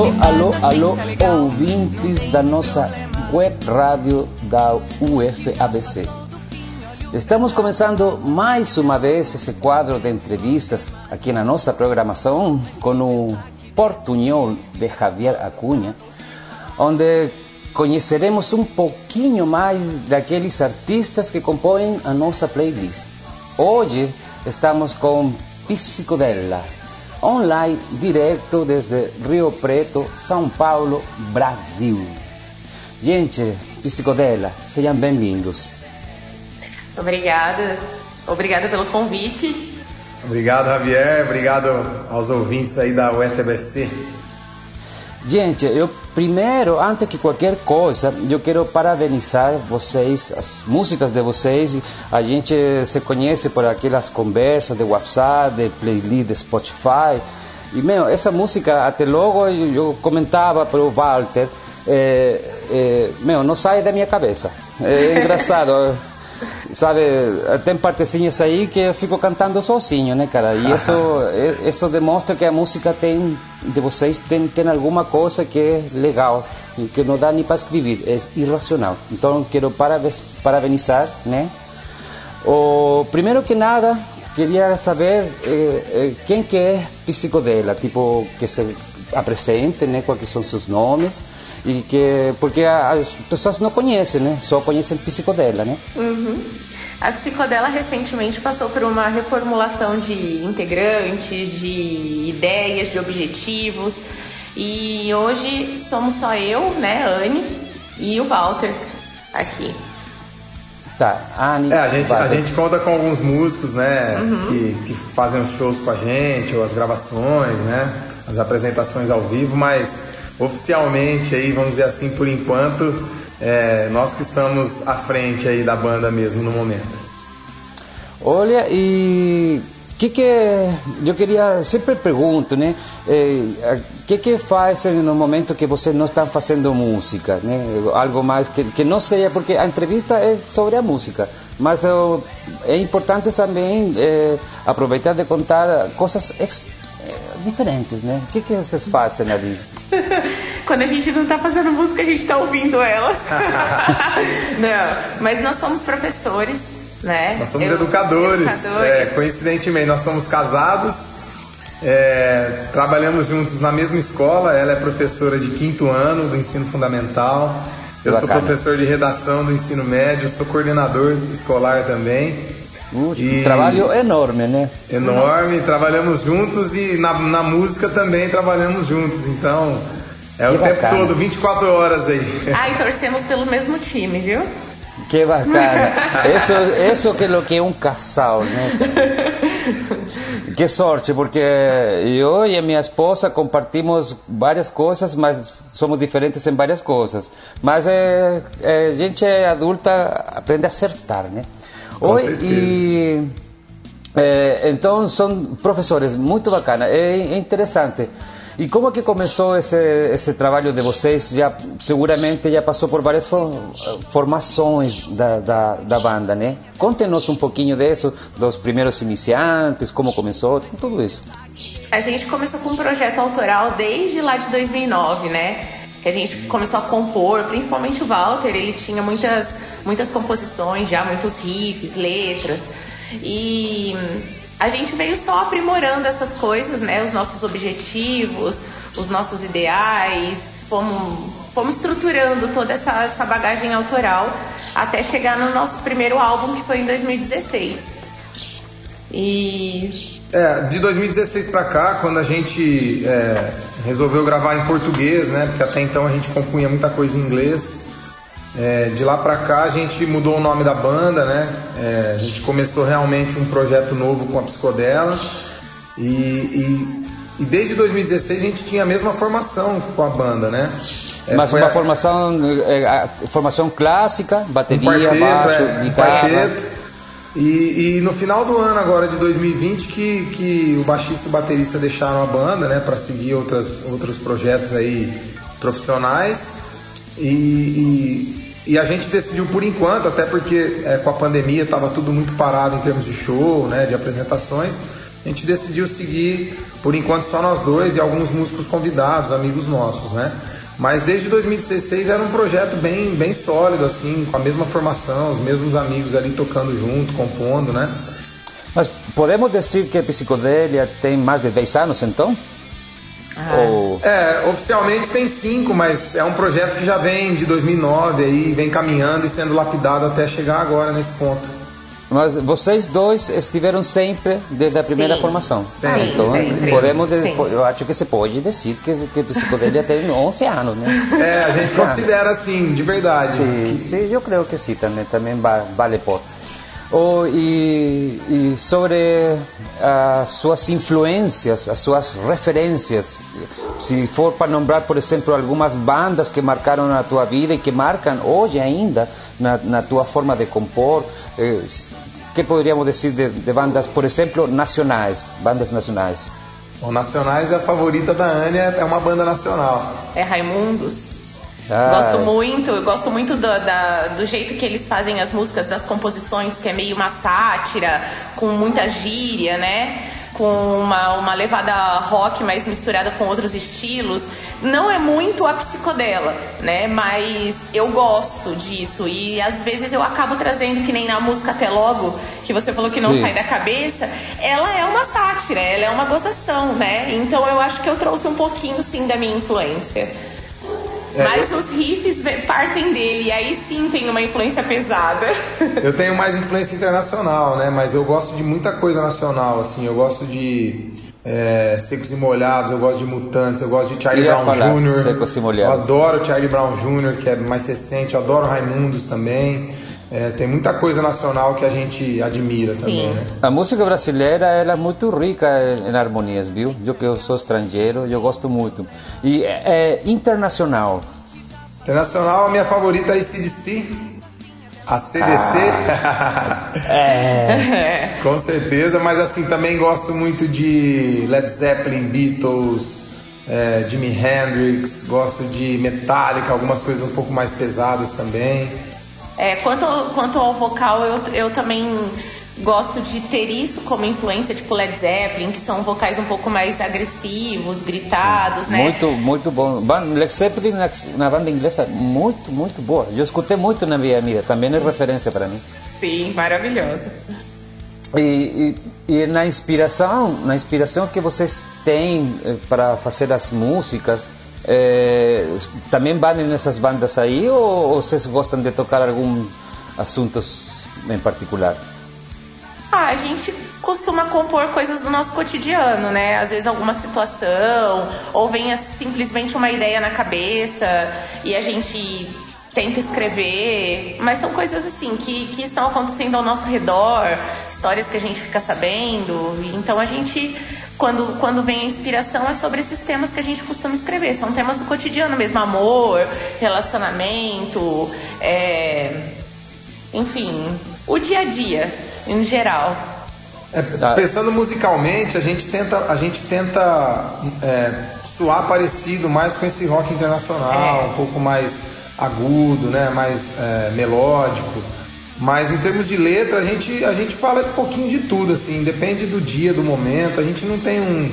Alô, alô, alô, ouvintes da nossa web rádio da UFABC. Estamos começando mais uma vez esse quadro de entrevistas aqui na nossa programação com o Portunhol de Javier Acunha, onde conheceremos um pouquinho mais daqueles artistas que compõem a nossa playlist. Hoje estamos com Psicodella, online direto desde Rio Preto, São Paulo, Brasil. Gente, Psicodella, sejam bem-vindos. Obrigada, obrigada pelo convite. Obrigado, Javier. Obrigado aos ouvintes aí da UFBC. Gente, eu primeiro, antes que qualquer coisa, eu quero parabenizar vocês, as músicas de vocês. A gente se conhece por aquelas conversas de WhatsApp, de playlist de Spotify. E, meu, essa música, até logo eu comentava para o Walter, é, é, meu, não sai da minha cabeça. É engraçado. Sabe, tem partezinhas aí que eu fico cantando sozinho, né, cara? E isso, isso demonstra que a música tem, de vocês, tem, tem alguma coisa que é legal, que não dá nem para escrever, é irracional. Então, quero parabenizar, né? O, primeiro que nada, queria saber eh, eh, quem que é psicodela, tipo, que se apresente, né, quais são seus nomes, e que porque as pessoas não conhecem, né? Só conhecem psicodela, né? Uhum. A psicodela recentemente passou por uma reformulação de integrantes, de ideias, de objetivos. E hoje somos só eu, né, Anne e o Walter aqui. Tá, Anne. É, a gente, a gente conta com alguns músicos, né, uhum. que, que fazem os shows com a gente, ou as gravações, né, as apresentações ao vivo, mas oficialmente aí, vamos dizer assim, por enquanto, é, nós que estamos à frente aí da banda mesmo no momento. Olha, e que que eu queria sempre pergunto, né? O eh, que que faz no momento que você não está fazendo música, né? Algo mais que, que não seja porque a entrevista é sobre a música, mas é importante também é, aproveitar de contar coisas diferentes, né? O que que vocês fazem ali? Quando a gente não está fazendo música, a gente está ouvindo elas. não, mas nós somos professores, né? Nós somos Eu, educadores. educadores. É, coincidentemente, nós somos casados. É, trabalhamos juntos na mesma escola. Ela é professora de quinto ano do ensino fundamental. Eu Bacana. sou professor de redação do ensino médio, sou coordenador escolar também. Uh, e... Trabalho enorme, né? Enorme, trabalhamos juntos e na, na música também trabalhamos juntos, então é que o bacana. tempo todo, 24 horas aí. Ah, e torcemos pelo mesmo time, viu? Que bacana. Isso, isso que é o que é um casal, né? Que sorte, porque eu e a minha esposa compartimos várias coisas, mas somos diferentes em várias coisas. Mas é, é, a gente é adulta, aprende a acertar, né? Com Oi, certeza. e é, então são professores muito bacana, é, é interessante. E como é que começou esse, esse trabalho de vocês? Já seguramente já passou por várias formações da, da, da banda, né? Conte-nos um pouquinho disso, dos primeiros iniciantes, como começou, tudo isso. A gente começou com um projeto autoral desde lá de 2009, né? Que a gente começou a compor, principalmente o Walter, ele tinha muitas muitas composições já, muitos riffs, letras. E a gente veio só aprimorando essas coisas, né? Os nossos objetivos, os nossos ideais, fomos, fomos estruturando toda essa, essa bagagem autoral até chegar no nosso primeiro álbum, que foi em 2016. E. É, de 2016 para cá, quando a gente é, resolveu gravar em português, né? Porque até então a gente compunha muita coisa em inglês. É, de lá para cá a gente mudou o nome da banda, né? É, a gente começou realmente um projeto novo com a Psicodela e, e, e, desde 2016 a gente tinha a mesma formação com a banda, né? É, Mas uma a... formação, é, formação clássica, bateria, um quarteto, baixo, é, guitarra. Quarteto. E, e, no final do ano agora de 2020 que, que o baixista e o baterista deixaram a banda, né, para seguir outras, outros projetos aí profissionais e, e e a gente decidiu por enquanto, até porque é, com a pandemia estava tudo muito parado em termos de show, né, de apresentações, a gente decidiu seguir, por enquanto, só nós dois e alguns músicos convidados, amigos nossos, né? Mas desde 2016 era um projeto bem, bem sólido, assim, com a mesma formação, os mesmos amigos ali tocando junto, compondo, né? Mas podemos dizer que a Psicodélia tem mais de 10 anos, então? Ah. Ou... É, oficialmente tem 5, mas é um projeto que já vem de 2009 aí, vem caminhando e sendo lapidado até chegar agora nesse ponto. Mas vocês dois estiveram sempre desde a primeira sim. formação. Sim, então, sempre. podemos, sim. eu acho que se pode dizer que, que psicodelia tem 11 anos, né? É, a gente considera assim, de verdade. Sim, que... sim, eu creio que sim, também, também vale por. Oh, e, e, sobre as suas influências, as suas referências, se for para nombrar, por exemplo, algumas bandas que marcaram a tua vida e que marcam hoje ainda na, na tua forma de compor, eh, que poderíamos dizer de, de, bandas, por exemplo, nacionais, bandas nacionais? O Nacionais é a favorita da Ania, é uma banda nacional. É Raimundos. Gosto muito, gosto muito do, da, do jeito que eles fazem as músicas, das composições, que é meio uma sátira, com muita gíria, né? Com uma, uma levada rock, mas misturada com outros estilos. Não é muito a psicodela, né? Mas eu gosto disso. E às vezes eu acabo trazendo, que nem na música Até Logo, que você falou que não Sim. sai da cabeça, ela é uma sátira, ela é uma gozação, né? Então eu acho que eu trouxe um pouquinho, sim, da minha influência. É, Mas eu... os riffs partem dele, e aí sim tem uma influência pesada. Eu tenho mais influência internacional, né? Mas eu gosto de muita coisa nacional, assim. Eu gosto de é, Secos e Molhados, eu gosto de Mutantes, eu gosto de Charlie Brown Jr. Secos e Molhados. Eu adoro Charlie Brown Jr., que é mais recente. Eu adoro Raimundos também. É, tem muita coisa nacional que a gente admira Sim. também, né? A música brasileira ela é muito rica em harmonias, viu? Eu que eu sou estrangeiro, eu gosto muito. E é, é internacional. Internacional, a minha favorita é CDC. A CDC. Ah, é. Com certeza, mas assim, também gosto muito de Led Zeppelin, Beatles, é, Jimi Hendrix, gosto de Metallica, algumas coisas um pouco mais pesadas também. É, quanto, quanto ao vocal, eu, eu também gosto de ter isso como influência, tipo Led Zeppelin, que são vocais um pouco mais agressivos, gritados, Sim. né? Muito, muito bom. Led Zeppelin na, na, banda inglesa, muito, muito boa. Eu escutei muito na minha vida, também é referência para mim. Sim, maravilhosa. E, e, e, na inspiração, na inspiração que vocês têm eh, para fazer as músicas, é, também valem nessas bandas aí ou, ou vocês gostam de tocar algum assuntos em particular? Ah, a gente costuma compor coisas do nosso cotidiano, né? Às vezes alguma situação, ou vem simplesmente uma ideia na cabeça e a gente tenta escrever, mas são coisas assim que, que estão acontecendo ao nosso redor, histórias que a gente fica sabendo, então a gente quando, quando vem a inspiração é sobre esses temas que a gente costuma escrever. São temas do cotidiano mesmo, amor, relacionamento, é... enfim, o dia a dia em geral. É, pensando musicalmente, a gente tenta, a gente tenta é, soar parecido mais com esse rock internacional, é. um pouco mais agudo, né, mais é, melódico. Mas em termos de letra, a gente, a gente fala um pouquinho de tudo, assim, depende do dia, do momento. A gente não tem um.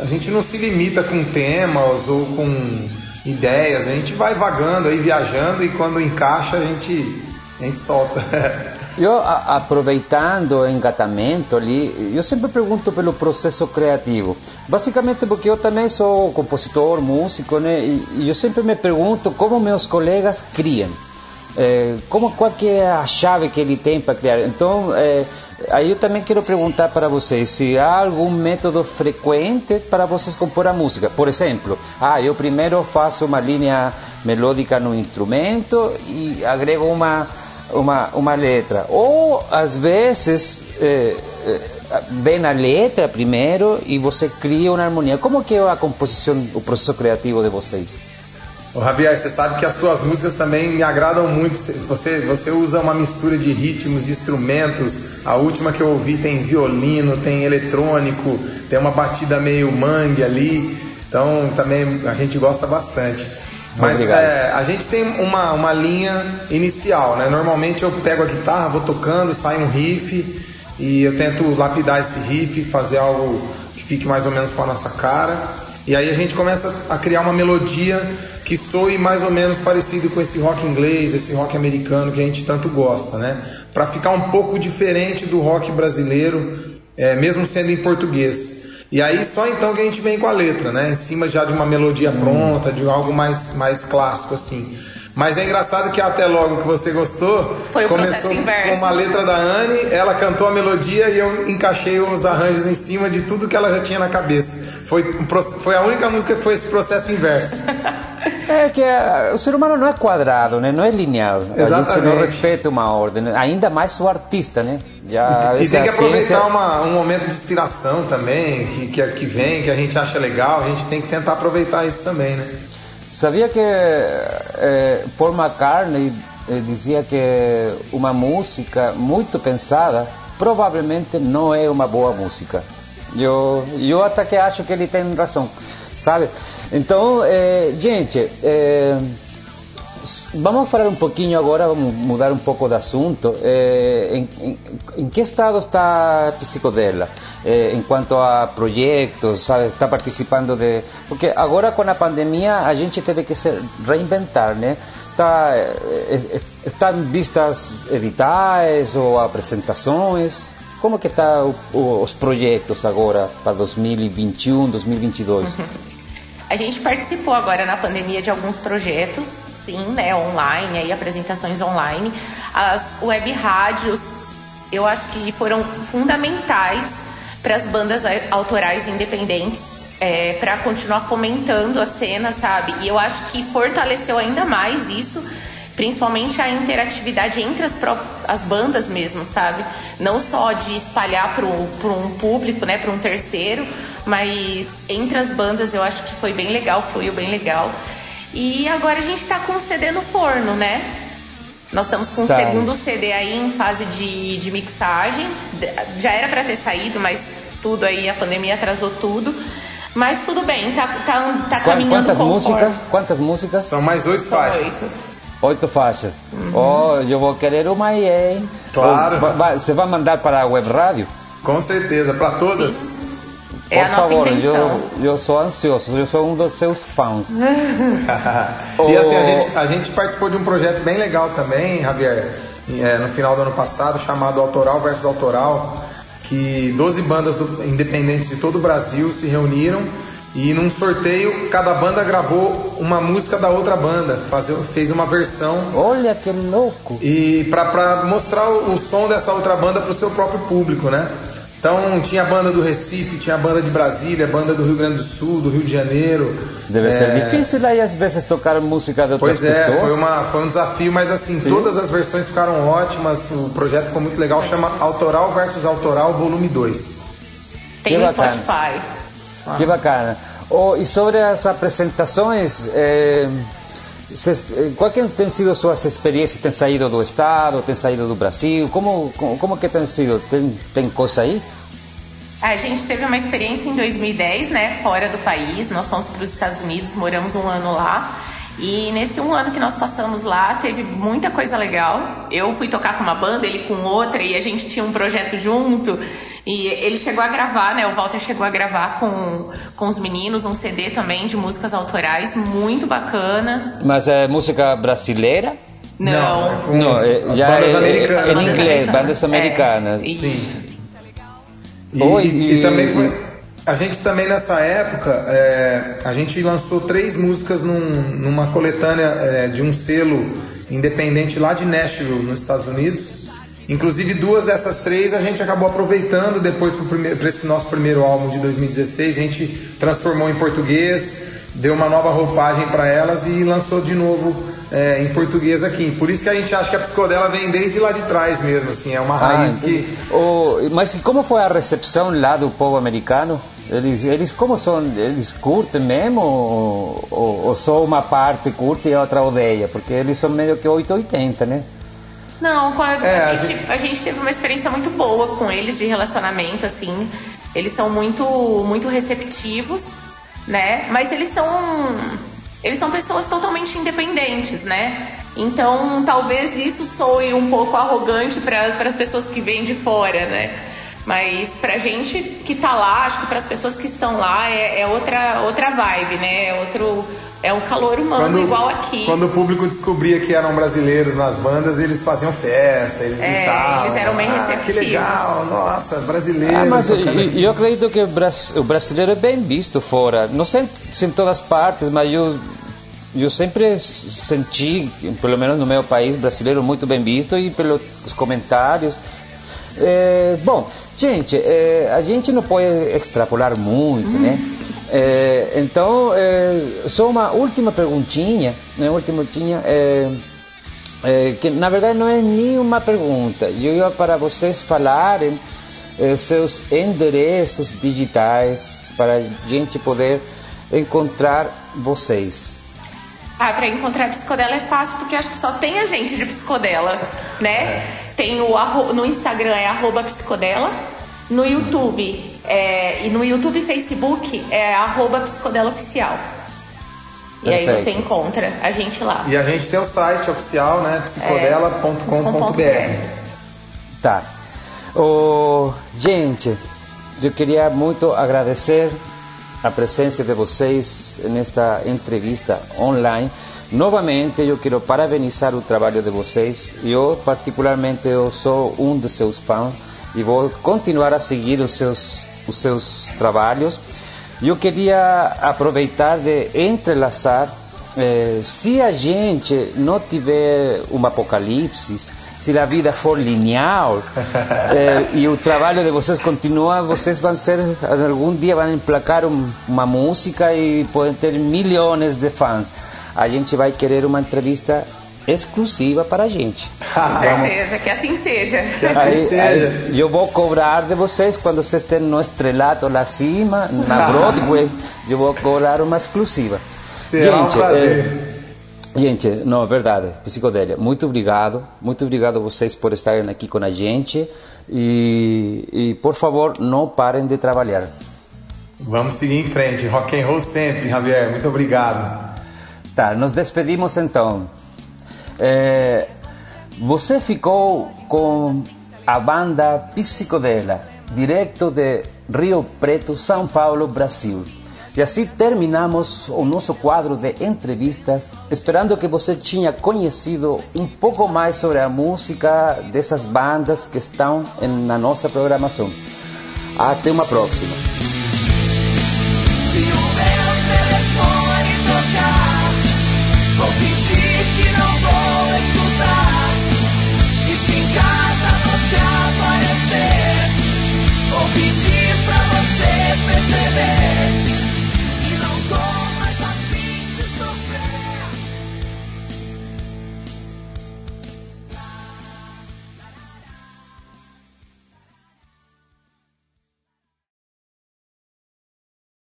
A gente não se limita com temas ou com ideias, a gente vai vagando aí, viajando e quando encaixa a gente, a gente solta. Eu, aproveitando o engatamento ali, eu sempre pergunto pelo processo criativo. Basicamente porque eu também sou compositor, músico, né? E eu sempre me pergunto como meus colegas criam. É, como qual que é a chave que ele tem para criar? Então, é, aí eu também quero perguntar para vocês se há algum método frequente para vocês compor a música. Por exemplo, ah, eu primeiro faço uma linha melódica no instrumento e agrego uma uma, uma letra. Ou às vezes é, é, vem a letra primeiro e você cria uma harmonia. Como que é a composição, o processo criativo de vocês? Ô, Javier, você sabe que as suas músicas também me agradam muito. Você, você usa uma mistura de ritmos, de instrumentos. A última que eu ouvi tem violino, tem eletrônico, tem uma batida meio mangue ali. Então também a gente gosta bastante. Mas é, a gente tem uma, uma linha inicial, né? Normalmente eu pego a guitarra, vou tocando, sai um riff e eu tento lapidar esse riff, fazer algo que fique mais ou menos com a nossa cara. E aí a gente começa a criar uma melodia que soe mais ou menos parecido com esse rock inglês, esse rock americano que a gente tanto gosta, né? Para ficar um pouco diferente do rock brasileiro, é, mesmo sendo em português. E aí só então que a gente vem com a letra, né? Em cima já de uma melodia pronta, de algo mais, mais clássico assim. Mas é engraçado que até logo que você gostou, Foi o começou com uma letra da Anne, ela cantou a melodia e eu encaixei os arranjos em cima de tudo que ela já tinha na cabeça. Foi, foi a única música que foi esse processo inverso. É que uh, o ser humano não é quadrado, né? não é linear. Exatamente. A gente não respeita uma ordem, né? ainda mais o artista, né? Já, e, e tem que aproveitar ciência... uma, um momento de inspiração também, que, que, que vem, que a gente acha legal, a gente tem que tentar aproveitar isso também, né? Sabia que eh, Paul McCartney eh, dizia que uma música muito pensada provavelmente não é uma boa música. Eu, eu até que acho que ele tem razão, sabe? Então, eh, gente, vamos falar um pouquinho agora, vamos mudar um pouco de assunto. em, em, em, que estado está a psicodela? Eh, em quanto a projetos, sabe? Está participando de... Porque agora com a pandemia a gente teve que se reinventar, né? Está, eh, estão vistas editais ou apresentações? Como que está os projetos agora para 2021, 2022? A gente participou agora na pandemia de alguns projetos, sim, né, online, aí apresentações online. As web rádios, eu acho que foram fundamentais para as bandas autorais independentes, é, para continuar fomentando a cena, sabe? E eu acho que fortaleceu ainda mais isso, principalmente a interatividade entre as, as bandas mesmo, sabe? Não só de espalhar para um público, né, para um terceiro, mas entre as bandas eu acho que foi bem legal, fluiu bem legal. E agora a gente está com o CD no forno, né? Nós estamos com o tá. segundo CD aí em fase de, de mixagem. Já era para ter saído, mas tudo aí, a pandemia atrasou tudo. Mas tudo bem, tá, tá, tá caminhando Quantas músicas? Quantas músicas? São mais oito faixas. Oito. Faixas. Uhum. Oh, eu vou querer uma aí, hein? Claro. Você vai mandar para a web rádio? Com certeza, para todas. Sim. É Por favor, eu, eu sou ansioso, eu sou um dos seus fãs. e assim, a gente, a gente participou de um projeto bem legal também, Javier, é, no final do ano passado, chamado Autoral versus Autoral, que 12 bandas do, independentes de todo o Brasil se reuniram e num sorteio cada banda gravou uma música da outra banda, fazer, fez uma versão. Olha que louco! E para mostrar o, o som dessa outra banda para o seu próprio público, né? Então tinha a banda do Recife, tinha a banda de Brasília, a banda do Rio Grande do Sul, do Rio de Janeiro. Deve é... ser difícil aí às vezes tocar música de outras pois é, pessoas. Foi, uma, foi um desafio, mas assim, Sim. todas as versões ficaram ótimas, o projeto ficou muito legal, chama Autoral versus Autoral Volume 2. Tem no Spotify. Que bacana. Oh, e sobre as apresentações, eh, qual que tem sido suas experiências? Tem saído do estado, tem saído do Brasil? Como, como, como que tem sido? Tem, tem coisa aí? A gente teve uma experiência em 2010, né, fora do país. Nós fomos para os Estados Unidos, moramos um ano lá. E nesse um ano que nós passamos lá, teve muita coisa legal. Eu fui tocar com uma banda, ele com outra, e a gente tinha um projeto junto. E ele chegou a gravar, né? O Walter chegou a gravar com, com os meninos um CD também de músicas autorais, muito bacana. Mas é música brasileira? Não. Não, não é, já bandas é, americanas. É, em inglês, bandas americanas. É, Sim. E, Oi, e, e também foi a gente também nessa época, é, a gente lançou três músicas num, numa coletânea é, de um selo independente lá de Nashville, nos Estados Unidos. Inclusive duas dessas três a gente acabou aproveitando depois para esse nosso primeiro álbum de 2016. A gente transformou em português, deu uma nova roupagem para elas e lançou de novo é, em português aqui. Por isso que a gente acha que a psicodela vem desde lá de trás mesmo, assim, é uma raiz ah, que... Oh, mas como foi a recepção lá do povo americano? Eles, eles como são? Eles curtem mesmo ou, ou, ou só uma parte curte e a outra odeia? Porque eles são meio que 880, né? Não, a, é, a, gente, a, gente, teve uma experiência muito boa com eles de relacionamento, assim. Eles são muito, muito receptivos, né? Mas eles são eles são pessoas totalmente independentes, né? Então, talvez isso soe um pouco arrogante para as pessoas que vêm de fora, né? Mas pra gente que tá lá, acho que para as pessoas que estão lá é, é, outra, outra vibe, né? É outro. É um calor humano quando, igual aqui. Quando o público descobria que eram brasileiros nas bandas, eles faziam festa, eles é, gritavam. Eles eram bem receptivos. Ah, que legal, nossa, brasileiro. Ah, mas eu, eu, acredito que o brasileiro é bem visto fora. Não sei se em todas partes, mas eu eu sempre senti, pelo menos no meu país brasileiro, muito bem visto e pelos comentários. É, bom, gente, é, a gente não pode extrapolar muito, né? É, então, é, só uma última perguntinha, né? Última perguntinha, é, é, que na verdade não é nenhuma pergunta. Eu ia para vocês falarem seus endereços digitais para a gente poder encontrar vocês. Ah, para encontrar psicodela é fácil porque acho que só tem a gente de psicodela, né? É. Tem o no Instagram é arroba psicodela, no YouTube é, e no YouTube e Facebook é arroba psicodela oficial. E Perfeito. aí você encontra a gente lá. E a gente tem o site oficial, né? psicodela.com.br. É. Tá. Oh, gente, eu queria muito agradecer a presença de vocês nesta entrevista online. Novamente, eu quero parabenizar o trabalho de vocês. Eu, particularmente, eu sou um de seus fãs e vou continuar a seguir os seus, os seus trabalhos. Eu queria aproveitar de entrelaçar, eh, se a gente não tiver um apocalipse, se a vida for linear eh, e o trabalho de vocês continua, vocês vão ser, algum dia vão emplacar um, uma música e podem ter milhões de fãs. A gente vai querer uma entrevista exclusiva para a gente. Com certeza, que assim seja. Que assim aí, seja. Aí, eu vou cobrar de vocês quando vocês estejam no estrelato lá cima, na Broadway, eu vou cobrar uma exclusiva. Será gente, um prazer. Eh, Gente, não, é verdade, psicodélia. Muito obrigado, muito obrigado a vocês por estarem aqui com a gente e, e por favor não parem de trabalhar. Vamos seguir em frente, rock and roll sempre, Javier. Muito obrigado. Tá, nos despedimos então. É, você ficou com a banda Psicodela, direto de Rio Preto, São Paulo, Brasil. E assim terminamos o nosso quadro de entrevistas, esperando que você tenha conhecido um pouco mais sobre a música dessas bandas que estão na nossa programação. Até uma próxima.